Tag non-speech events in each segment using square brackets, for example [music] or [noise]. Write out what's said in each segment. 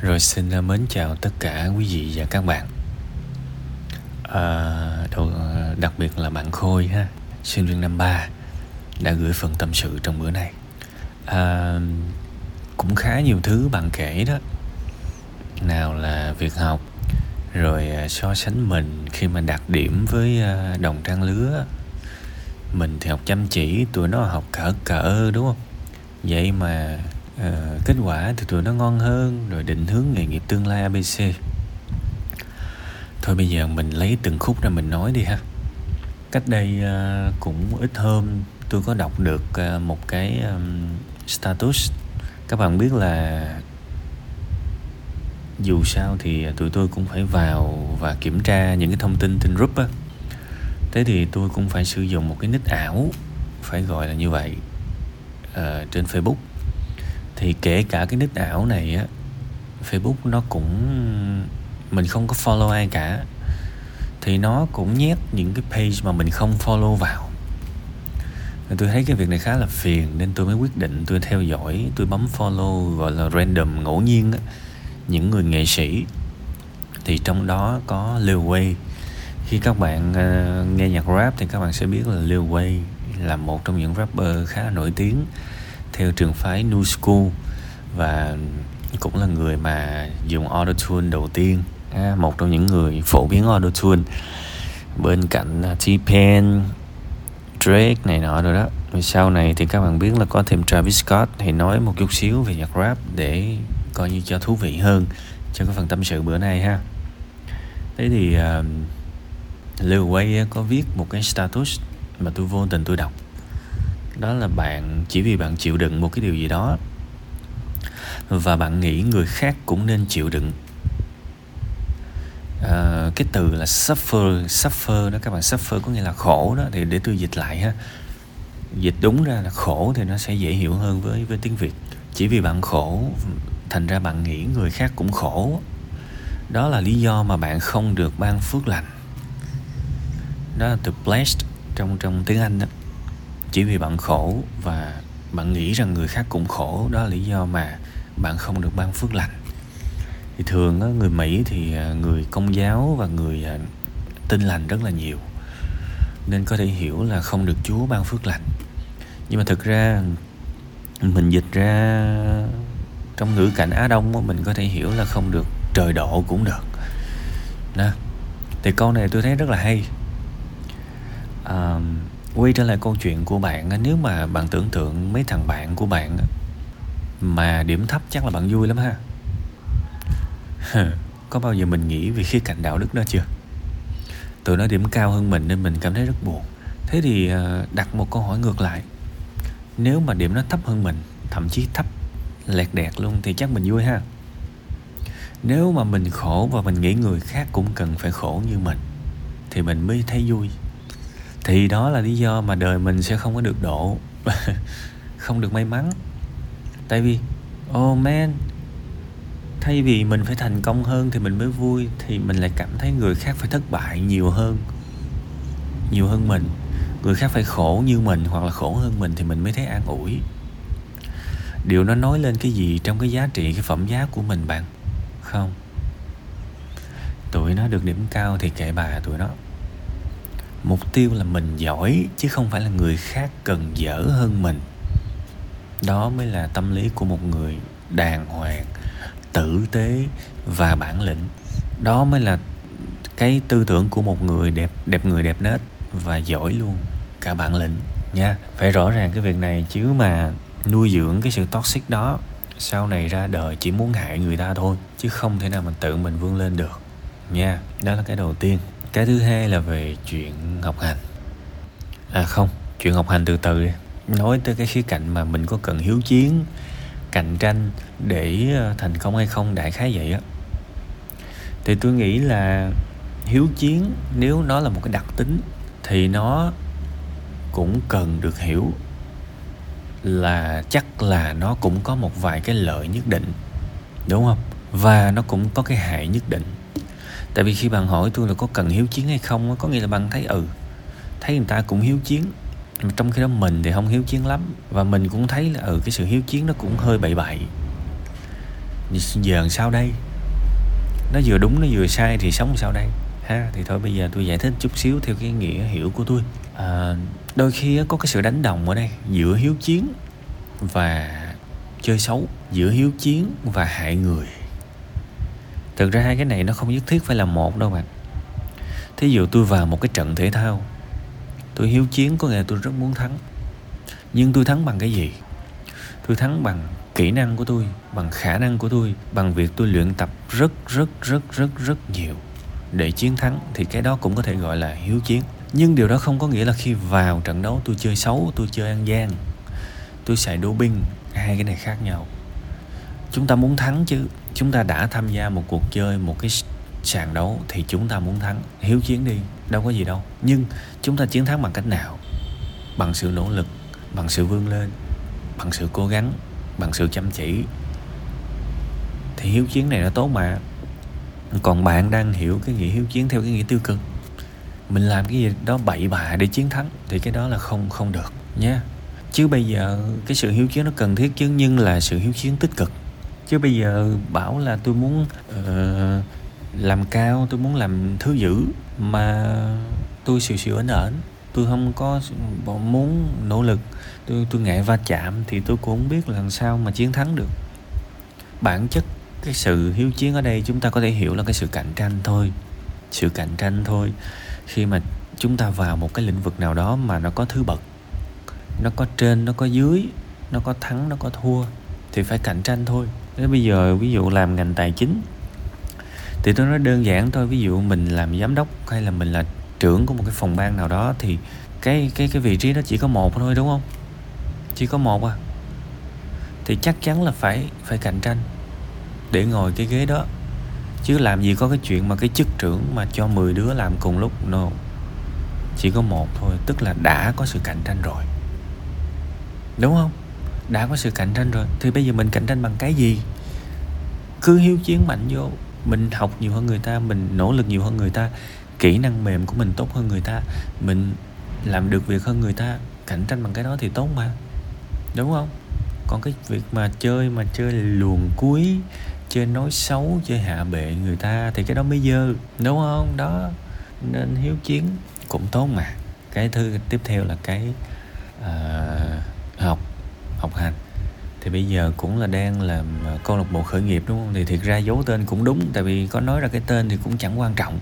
Rồi xin à, mến chào tất cả quý vị và các bạn. À, đầu, à, Đặc biệt là bạn Khôi ha Sinh viên năm ba Đã gửi phần tâm sự trong bữa này à, Cũng khá nhiều thứ bạn kể đó. Nào là việc học Rồi à, so sánh mình khi mà đạt điểm với đồng trang lứa. Mình thì học chăm chỉ Tụi nó học cỡ cỡ đúng không? Vậy mà uh, kết quả thì tụi nó ngon hơn rồi định hướng nghề nghiệp tương lai abc thôi bây giờ mình lấy từng khúc ra mình nói đi ha. Cách đây uh, cũng ít hôm tôi có đọc được uh, một cái um, status. Các bạn biết là dù sao thì tụi tôi cũng phải vào và kiểm tra những cái thông tin trên group á. Thế thì tôi cũng phải sử dụng một cái nick ảo phải gọi là như vậy uh, trên facebook thì kể cả cái nick ảo này á Facebook nó cũng mình không có follow ai cả. Thì nó cũng nhét những cái page mà mình không follow vào. Tôi thấy cái việc này khá là phiền nên tôi mới quyết định tôi theo dõi tôi bấm follow gọi là random ngẫu nhiên á những người nghệ sĩ. Thì trong đó có Lil Wayne. Khi các bạn uh, nghe nhạc rap thì các bạn sẽ biết là Lil Wayne là một trong những rapper khá là nổi tiếng theo trường phái New School và cũng là người mà dùng autotune đầu tiên. À, một trong những người phổ biến autotune bên cạnh à, T-Pain Drake này nọ rồi đó. Rồi sau này thì các bạn biết là có thêm Travis Scott thì nói một chút xíu về nhạc rap để coi như cho thú vị hơn cho cái phần tâm sự bữa nay ha. Thế thì uh, Lil Wayne có viết một cái status mà tôi vô tình tôi đọc đó là bạn chỉ vì bạn chịu đựng một cái điều gì đó. Và bạn nghĩ người khác cũng nên chịu đựng. À, cái từ là suffer suffer đó các bạn. Suffer có nghĩa là khổ đó. Thì để tôi dịch lại ha. Dịch đúng ra là khổ thì nó sẽ dễ hiểu hơn với với tiếng việt. Chỉ vì bạn khổ thành ra bạn nghĩ người khác cũng khổ. Đó là lý do mà bạn không được ban phước lành. Đó là từ blessed trong trong tiếng anh đó chỉ vì bạn khổ và bạn nghĩ rằng người khác cũng khổ. Đó là lý do mà bạn không được ban phước lành. Thì thường á, người mỹ thì à, người công giáo và người à, tin lành rất là nhiều. Nên có thể hiểu là không được chúa ban phước lành. Nhưng mà thực ra mình dịch ra trong ngữ cảnh á đông mình có thể hiểu là không được trời độ cũng được. Đó. Thì câu này tôi thấy rất là hay. À, quay trở lại câu chuyện của bạn à, nếu mà bạn tưởng tượng mấy thằng bạn của bạn mà điểm thấp chắc là bạn vui lắm ha. [laughs] Có bao giờ mình nghĩ về khía cạnh đạo đức đó chưa? Tụi nó điểm cao hơn mình nên mình cảm thấy rất buồn. Thế thì à, đặt một câu hỏi ngược lại. Nếu mà điểm nó thấp hơn mình, thậm chí thấp, lẹt đẹt luôn thì chắc mình vui ha. Nếu mà mình khổ và mình nghĩ người khác cũng cần phải khổ như mình, thì mình mới thấy vui thì đó là lý do mà đời mình sẽ không có được độ. [laughs] Không được may mắn. Tại vì oh man, thay vì mình phải thành công hơn thì mình mới vui, thì mình lại cảm thấy người khác phải thất bại nhiều hơn. Nhiều hơn mình. Người khác phải khổ như mình hoặc là khổ hơn mình thì mình mới thấy an ủi. Điều nó nói lên cái gì trong cái giá trị, cái phẩm giá của mình bạn? Không. Tụi nó được điểm cao thì kệ bà tụi nó mục tiêu là mình giỏi, chứ không phải là người khác cần dở hơn mình. Đó mới là tâm lý của một người đàng hoàng, tử tế và bản lĩnh. Đó mới là cái tư tưởng của một người đẹp đẹp người đẹp nết và giỏi luôn, cả bản lĩnh nha. Phải rõ ràng cái việc này, chứ mà nuôi dưỡng cái sự toxic đó, sau này ra đời chỉ muốn hại người ta thôi, chứ không thể nào mình tự mình vươn lên được nha. Đó là cái đầu tiên cái thứ hai là về chuyện học hành. À không, chuyện học hành từ từ đi. Nói tới cái khía cạnh mà mình có cần hiếu chiến, cạnh tranh để ờ, thành công hay không, đại khái vậy á. Thì tôi nghĩ là hiếu chiến nếu nó là một cái đặc tính thì nó cũng cần được hiểu là chắc là nó cũng có một vài cái lợi nhất định, đúng không? Và nó cũng có cái hại nhất định tại vì khi bạn hỏi tôi là có cần hiếu chiến hay không có nghĩa là bạn thấy ừ thấy người ta cũng hiếu chiến. Mà trong khi đó mình thì không hiếu chiến lắm. Và mình cũng thấy là ừ cái sự hiếu chiến nó cũng hơi bậy bậy. Giờ làm sao đây? Nó vừa đúng nó vừa sai thì sống sao đây? Ha thì thôi bây giờ tôi giải thích chút xíu theo cái nghĩa hiểu của tôi. À, đôi khi có cái sự đánh đồng ở đây giữa hiếu chiến và chơi xấu giữa hiếu chiến và hại người thực ra hai cái này nó không nhất thiết phải là một đâu bạn. Thí dụ tôi vào một cái trận thể thao, tôi hiếu chiến, có nghĩa là tôi rất muốn thắng. Nhưng tôi thắng bằng cái gì? Tôi thắng bằng kỹ năng của tôi, bằng khả năng của tôi, bằng việc tôi luyện tập rất rất rất rất rất nhiều. Để chiến thắng thì cái đó cũng có thể gọi là hiếu chiến. Nhưng điều đó không có nghĩa là khi vào trận đấu tôi chơi xấu, tôi chơi ăn gian, tôi xài đô binh, hai cái này khác nhau. Chúng ta muốn thắng chứ chúng ta đã tham gia một cuộc chơi, một cái sàn đấu thì chúng ta muốn thắng. Hiếu chiến đi, đâu có gì đâu. Nhưng chúng ta chiến thắng bằng cách nào? Bằng sự nỗ lực, bằng sự vươn lên, bằng sự cố gắng, bằng sự chăm chỉ. Thì hiếu chiến này nó tốt mà. Còn bạn đang hiểu cái nghĩa hiếu chiến theo cái nghĩa tiêu cực. Mình làm cái gì đó bậy bạ để chiến thắng thì cái đó là không không được nhé. Chứ bây giờ cái sự hiếu chiến nó cần thiết chứ, nhưng là sự hiếu chiến tích cực chứ bây giờ bảo là tôi muốn uh, làm cao tôi muốn làm thứ dữ mà tôi xìu xìu ẩn ẩn. Tôi không có muốn nỗ lực. Tôi tôi ngại va chạm thì tôi cũng không biết làm sao mà chiến thắng được. Bản chất cái sự hiếu chiến ở đây chúng ta có thể hiểu là cái sự cạnh tranh thôi. Sự cạnh tranh thôi. Khi mà chúng ta vào một cái lĩnh vực nào đó mà nó có thứ bậc nó có trên nó có dưới nó có thắng nó có thua thì phải cạnh tranh thôi nếu bây giờ ví dụ làm ngành tài chính, thì tôi nói đơn giản thôi, ví dụ mình làm giám đốc hay là mình là trưởng của một cái phòng ban nào đó thì cái cái cái vị trí đó chỉ có một thôi, đúng không? Chỉ có một à. Thì chắc chắn là phải phải cạnh tranh để ngồi cái ghế đó. Chứ làm gì có cái chuyện mà cái chức trưởng mà cho 10 đứa làm cùng lúc, no. Chỉ có một thôi, tức là đã có sự cạnh tranh rồi. Đúng không? Đã có sự cạnh tranh rồi thì bây giờ mình cạnh tranh bằng cái gì? Cứ hiếu chiến mạnh vô mình học nhiều hơn người ta mình nỗ lực nhiều hơn người ta kỹ năng mềm của mình tốt hơn người ta mình làm được việc hơn người ta cạnh tranh bằng cái đó thì tốt mà. Đúng không? Còn cái việc mà chơi mà chơi luồn cuối chơi nói xấu chơi hạ bệ người ta thì cái đó mới dơ đúng không? Đó. Nên hiếu chiến cũng tốt mà. Cái thứ tiếp theo là cái uh, học học hành. Thì bây giờ cũng là đang làm à, câu lạc bộ khởi nghiệp đúng không? Thì thiệt ra giấu tên cũng đúng tại vì có nói ra cái tên thì cũng chẳng quan trọng.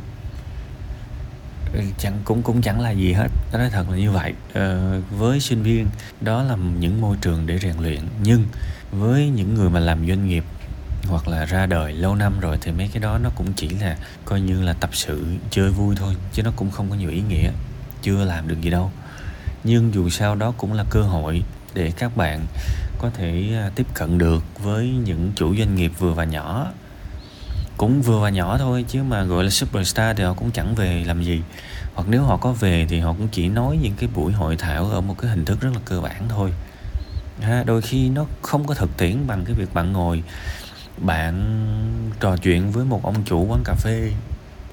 Ừ, chẳng cũng cũng chẳng là gì hết. Đó nói thật là như vậy. Ờ, với sinh viên đó là những môi trường để rèn luyện. Nhưng với những người mà làm doanh nghiệp hoặc là ra đời lâu năm rồi thì mấy cái đó nó cũng chỉ là coi như là tập sự chơi vui thôi chứ nó cũng không có nhiều ý nghĩa. Chưa làm được gì đâu. Nhưng dù sao đó cũng là cơ hội để các bạn có thể à, tiếp cận được với những chủ doanh nghiệp vừa và nhỏ. Cũng vừa và nhỏ thôi chứ mà gọi là superstar thì họ cũng chẳng về làm gì. Hoặc nếu họ có về thì họ cũng chỉ nói những cái buổi hội thảo ở một cái hình thức rất là cơ bản thôi. Ha, đôi khi nó không có thực tiễn bằng cái việc bạn ngồi bạn trò chuyện với một ông chủ quán cà phê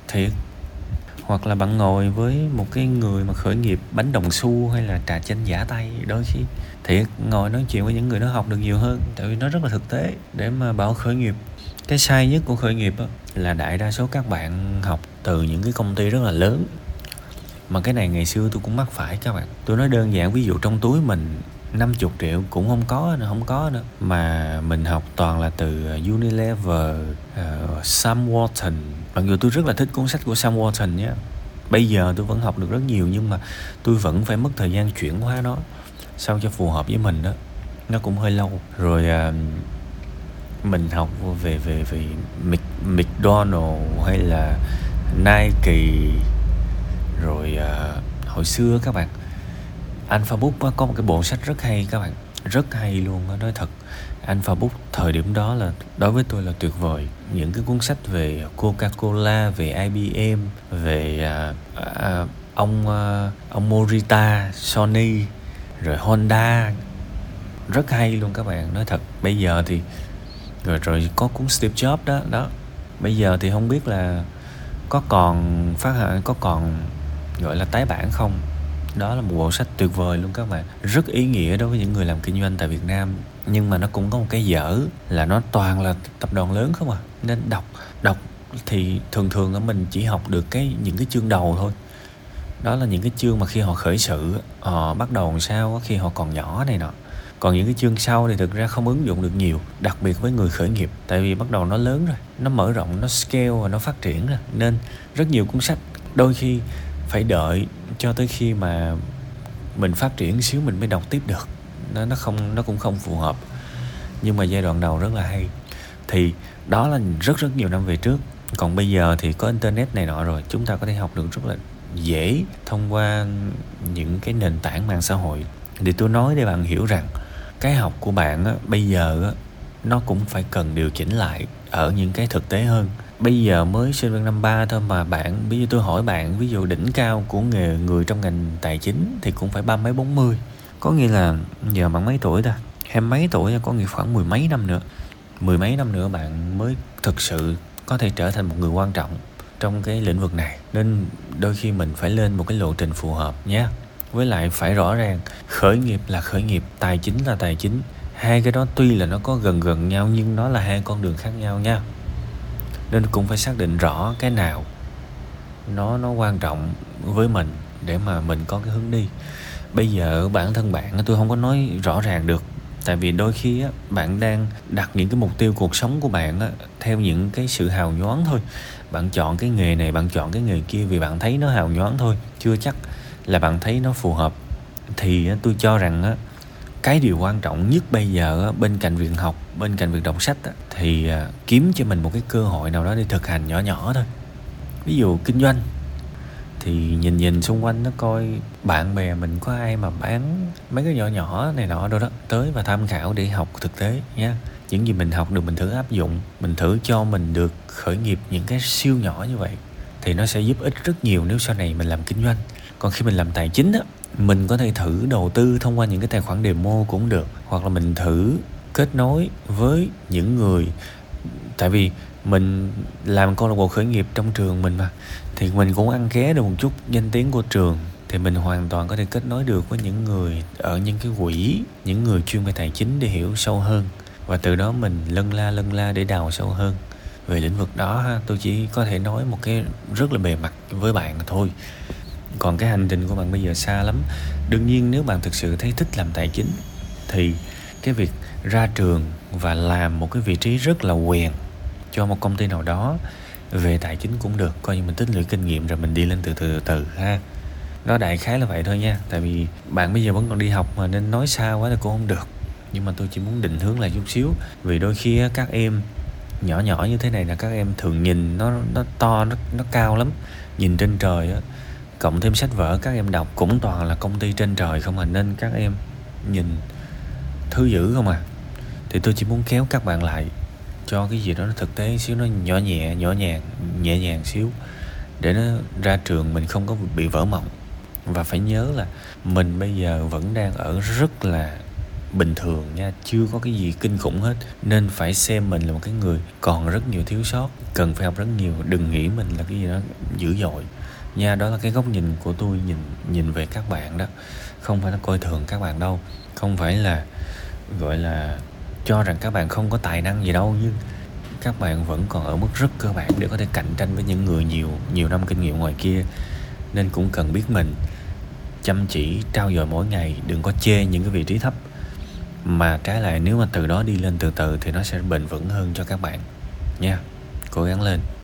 thiệt. Hoặc là bạn ngồi với một cái người mà khởi nghiệp bánh đồng xu hay là trà chanh giả tay đôi khi thiệt ngồi nói chuyện với những người nó học được nhiều hơn tại vì nó rất là thực tế để mà bảo khởi nghiệp. Cái sai nhất của khởi nghiệp đó, là đại đa số các bạn học từ những cái công ty rất là lớn. Mà cái này ngày xưa tôi cũng mắc phải các bạn. Tôi nói đơn giản ví dụ trong túi mình 50 triệu cũng không có nữa không có nữa. Mà mình học toàn là từ Unilever uh, Sam Walton. Mặc dù tôi rất là thích cuốn sách của Sam Walton nhé. Bây giờ tôi vẫn học được rất nhiều nhưng mà tôi vẫn phải mất thời gian chuyển hóa nó sao cho phù hợp với mình đó? Nó cũng hơi lâu. Rồi à, mình học về về về McDonald hay là Nike. Rồi à, hồi xưa các bạn Alpha Book có một cái bộ sách rất hay các bạn. Rất hay luôn nói thật. Alpha Book thời điểm đó là đối với tôi là tuyệt vời. Những cái cuốn sách về Coca-Cola về IBM về à, à, ông à, ông Morita Sony rồi Honda. Rất hay luôn các bạn. Nói thật, bây giờ thì rồi rồi có cuốn Steve Jobs đó đó. Bây giờ thì không biết là có còn phát hành có còn gọi là tái bản không? Đó là một bộ sách tuyệt vời luôn các bạn. Rất ý nghĩa đối với những người làm kinh doanh tại Việt Nam. Nhưng mà nó cũng có một cái dở là nó toàn là tập đoàn lớn không à? Nên đọc đọc thì thường thường ở mình chỉ học được cái, những cái chương đầu thôi đó là những cái chương mà khi họ khởi sự họ bắt đầu làm sao khi họ còn nhỏ này nọ. Còn những cái chương sau thì thực ra không ứng dụng được nhiều, đặc biệt với người khởi nghiệp, tại vì bắt đầu nó lớn rồi, nó mở rộng, nó scale và nó phát triển rồi. Nên rất nhiều cuốn sách đôi khi phải đợi cho tới khi mà mình phát triển xíu mình mới đọc tiếp được. Nó nó không, nó cũng không phù hợp. Nhưng mà giai đoạn đầu rất là hay. Thì đó là rất rất nhiều năm về trước. Còn bây giờ thì có internet này nọ rồi, chúng ta có thể học được rất là dễ thông qua những cái nền tảng mạng xã hội. Để tôi nói để bạn hiểu rằng cái học của bạn á, bây giờ á, nó cũng phải cần điều chỉnh lại ở những cái thực tế hơn. Bây giờ mới sinh viên năm ba thôi mà bạn ví dụ tôi hỏi bạn ví dụ đỉnh cao của nghề người trong ngành tài chính thì cũng phải ba mấy bốn mươi. Có nghĩa là giờ bạn mấy tuổi ta? Hai mấy tuổi có nghĩa khoảng mười mấy năm nữa. Mười mấy năm nữa bạn mới thực sự có thể trở thành một người quan trọng trong cái lĩnh vực này. Nên đôi khi mình phải lên một cái lộ trình phù hợp nhé. Với lại phải rõ ràng, khởi nghiệp là khởi nghiệp, tài chính là tài chính. Hai cái đó tuy là nó có gần gần nhau, nhưng nó là hai con đường khác nhau nha. Nên cũng phải xác định rõ cái nào nó nó quan trọng với mình để mà mình có cái hướng đi. Bây giờ bản thân bạn, tôi không có nói rõ ràng được tại vì đôi khi á, bạn đang đặt những cái mục tiêu cuộc sống của bạn á, theo những cái sự hào nhoáng thôi. Bạn chọn cái nghề này bạn chọn cái nghề kia vì bạn thấy nó hào nhoáng thôi chưa chắc là bạn thấy nó phù hợp. Thì tôi cho rằng á, cái điều quan trọng nhất bây giờ bên cạnh việc học bên cạnh việc đọc sách thì à, kiếm cho mình một cái cơ hội nào đó để thực hành nhỏ nhỏ thôi. Ví dụ kinh doanh thì nhìn nhìn xung quanh nó coi bạn bè mình có ai mà bán mấy cái nhỏ nhỏ này nọ đâu đó tới và tham khảo để học thực tế nha. Những gì mình học được mình thử áp dụng, mình thử cho mình được khởi nghiệp những cái siêu nhỏ như vậy thì nó sẽ giúp ích rất nhiều nếu sau này mình làm kinh doanh. Còn khi mình làm tài chính á, mình có thể thử đầu tư thông qua những cái tài khoản demo cũng được, hoặc là mình thử kết nối với những người. Tại vì mình làm câu lạc bộ khởi nghiệp trong trường mình mà. Thì mình cũng ăn ké được một chút danh tiếng của trường. Thì mình hoàn toàn có thể kết nối được với những người ở những cái quỹ, những người chuyên về tài chính để hiểu sâu hơn. Và từ đó mình lân la lân la để đào sâu hơn. Về lĩnh vực đó ha, tôi chỉ có thể nói một cái rất là bề mặt với bạn thôi. Còn cái hành trình của bạn bây giờ xa lắm. Đương nhiên nếu bạn thực sự thấy thích làm tài chính, thì cái việc ra trường và làm một cái vị trí rất là quyền cho một công ty nào đó, về tài chính cũng được, coi như mình tích lũy kinh nghiệm rồi mình đi lên từ từ từ từ ha. Nó đại khái là vậy thôi nha, tại vì bạn bây giờ vẫn còn đi học mà nên nói xa quá thì cũng không được. Nhưng mà tôi chỉ muốn định hướng lại chút xíu, vì đôi khi các em nhỏ nhỏ như thế này là các em thường nhìn nó nó to, nó nó cao lắm. Nhìn trên trời á, cộng thêm sách vở các em đọc cũng toàn là công ty trên trời không à nên các em nhìn thứ dữ không à. Thì tôi chỉ muốn kéo các bạn lại cho cái gì đó nó thực tế xíu, nó nhỏ nhẹ, nhỏ nhàng, nhẹ nhàng xíu, để nó ra trường mình không có bị vỡ mộng. Và phải nhớ là mình bây giờ vẫn đang ở rất là bình thường nha, chưa có cái gì kinh khủng hết. Nên phải xem mình là một cái người còn rất nhiều thiếu sót, cần phải học rất nhiều. Đừng nghĩ mình là cái gì đó dữ dội. Nha, đó là cái góc nhìn của tôi nhìn nhìn về các bạn đó. Không phải là coi thường các bạn đâu. Không phải là, gọi là cho rằng các bạn không có tài năng gì đâu, nhưng các bạn vẫn còn ở mức rất cơ bản để có thể cạnh tranh với những người nhiều nhiều năm kinh nghiệm ngoài kia. Nên cũng cần biết mình, chăm chỉ trao dồi mỗi ngày, đừng có chê những cái vị trí thấp. Mà trái lại, nếu mà từ đó đi lên từ từ thì nó sẽ bền vững hơn cho các bạn nha. Cố gắng lên.